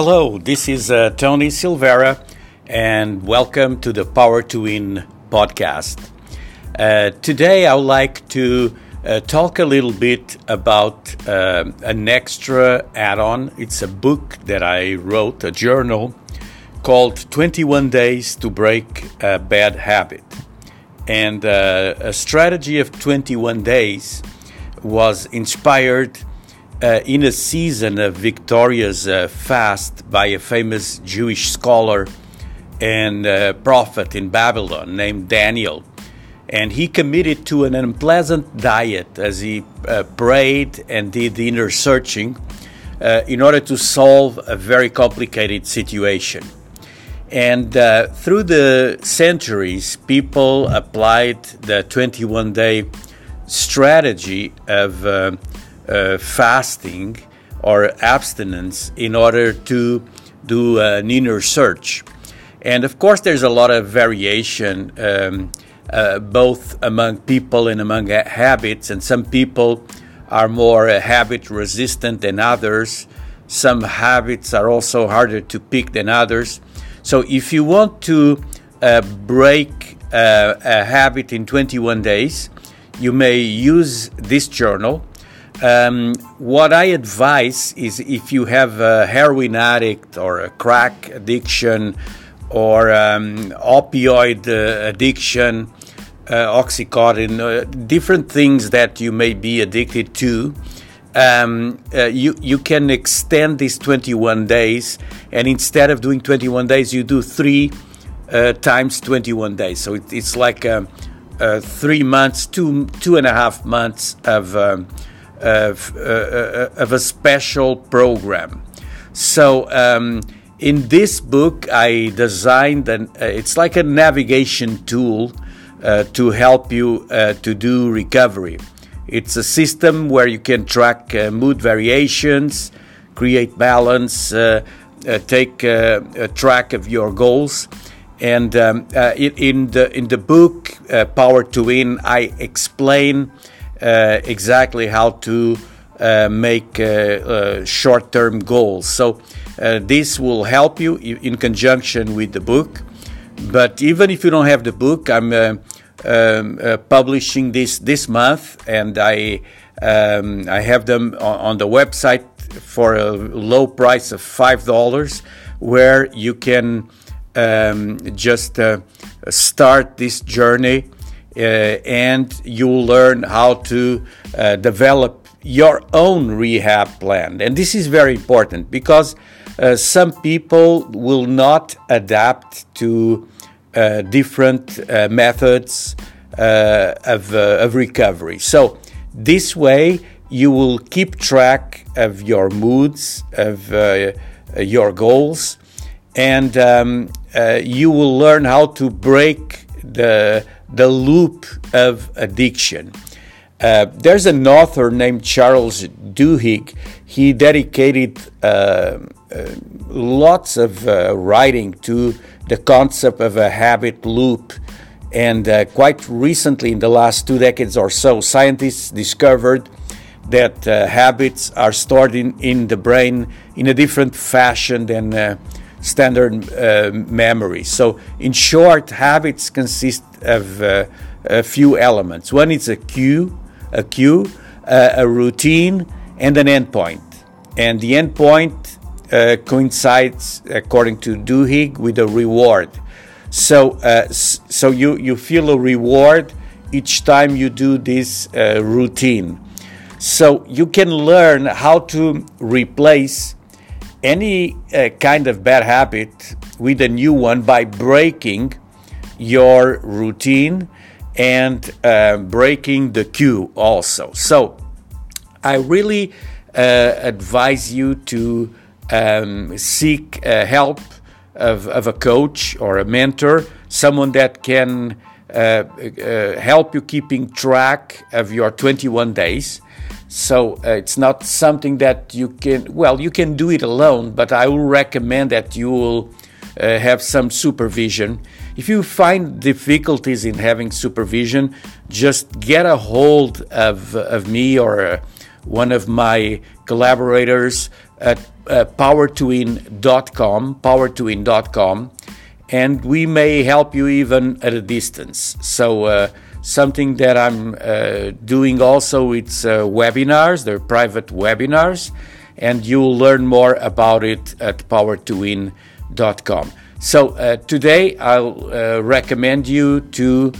Hello, this is uh, Tony Silvera, and welcome to the Power to Win podcast. Uh, today, I would like to uh, talk a little bit about uh, an extra add on. It's a book that I wrote, a journal called 21 Days to Break a Bad Habit. And uh, a strategy of 21 days was inspired uh, in a season of victorious uh, fast by a famous Jewish scholar and uh, prophet in Babylon named Daniel. And he committed to an unpleasant diet as he uh, prayed and did the inner searching uh, in order to solve a very complicated situation. And uh, through the centuries, people applied the 21 day strategy of uh, uh, fasting or abstinence in order to do an inner search. And of course, there's a lot of variation um, uh, both among people and among habits, and some people are more uh, habit resistant than others. Some habits are also harder to pick than others. So if you want to uh, break uh, a habit in 21 days, you may use this journal. Um, what I advise is if you have a heroin addict or a crack addiction or um, opioid uh, addiction, uh, Oxycontin, uh, different things that you may be addicted to, um, uh, you you can extend these 21 days, and instead of doing 21 days, you do three uh, times 21 days. So it, it's like uh, uh, three months, two two and a half months of um, of, uh, of a special program. So. Um, in this book, I designed an. it's like a navigation tool to help you to do recovery. It's a system where you can track uh, mood variations, create balance, uh, uh, take uh, a track of your goals. And um, uh, in the in the book uh, Power to Win, I explain exactly how to make short-term goals. So this will help you in conjunction with the book. But even if you don't have the book, I'm um, uh, publishing this this month, and I um, I have them on, on, the website for a low price of five dollars, where you can um, just uh, start this journey, uh, and you'll learn how to uh, develop your own rehab plan. And this is very important because uh, some people will not adapt to uh, different uh, methods uh, of, of recovery. So, this way, you will keep track of your moods, of your goals, and um, you will learn how to break the, the loop of addiction. Uh, there's an author named Charles Duhigg. He dedicated uh, uh, lots of writing to the concept of a habit loop. And uh, quite recently, in the last two decades or so, scientists discovered that uh, habits are stored in, in the brain in a different fashion than uh, standard uh, memory. So, in short, habits consist of uh, a few elements. One is a cue, a cue, uh, a routine, and an endpoint. And the endpoint uh, coincides, according to Duhigg, with a reward. So, uh, so you, you feel a reward each time you do this uh, routine. So you can learn how to replace any uh, kind of bad habit with a new one by breaking your routine and uh, breaking the cue also. So I really uh, advise you to um, seek uh, help of, of, a coach or a mentor, someone that can uh, uh, help you keeping track of your 21 days. So uh, it's not something that you can, well, you can do it alone, but I will recommend that you will uh, have some supervision. If you find difficulties in having supervision, just get a hold of, of me or uh, one of my collaborators at uh, power2win.com, power2win.com, and we may help you even at a distance. So, uh, something that I'm uh, doing also it's uh, webinars, they're private webinars, and you'll learn more about it at power2win.com. So, uh, today I'll uh, recommend you to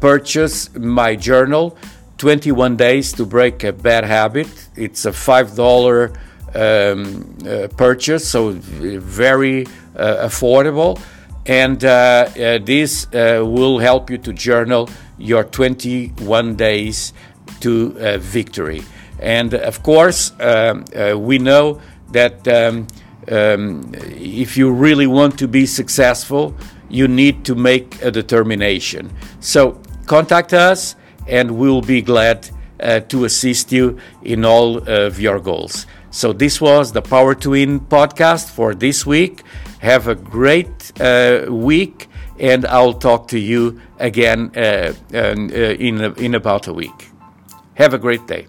purchase my journal. 21 Days to Break a Bad Habit. It's a $5 um, uh, purchase, so very uh, affordable. And uh, uh this uh, will help you to journal your 21 days to uh, victory. And of course, um, we know that um, um, if you really want to be successful, you need to make a determination. So contact us and we'll be glad uh, to assist you in all of your goals. So, this was the Power to Win podcast for this week. Have a great uh, week, and I'll talk to you again uh, uh, uh in, uh, in about a week. Have a great day.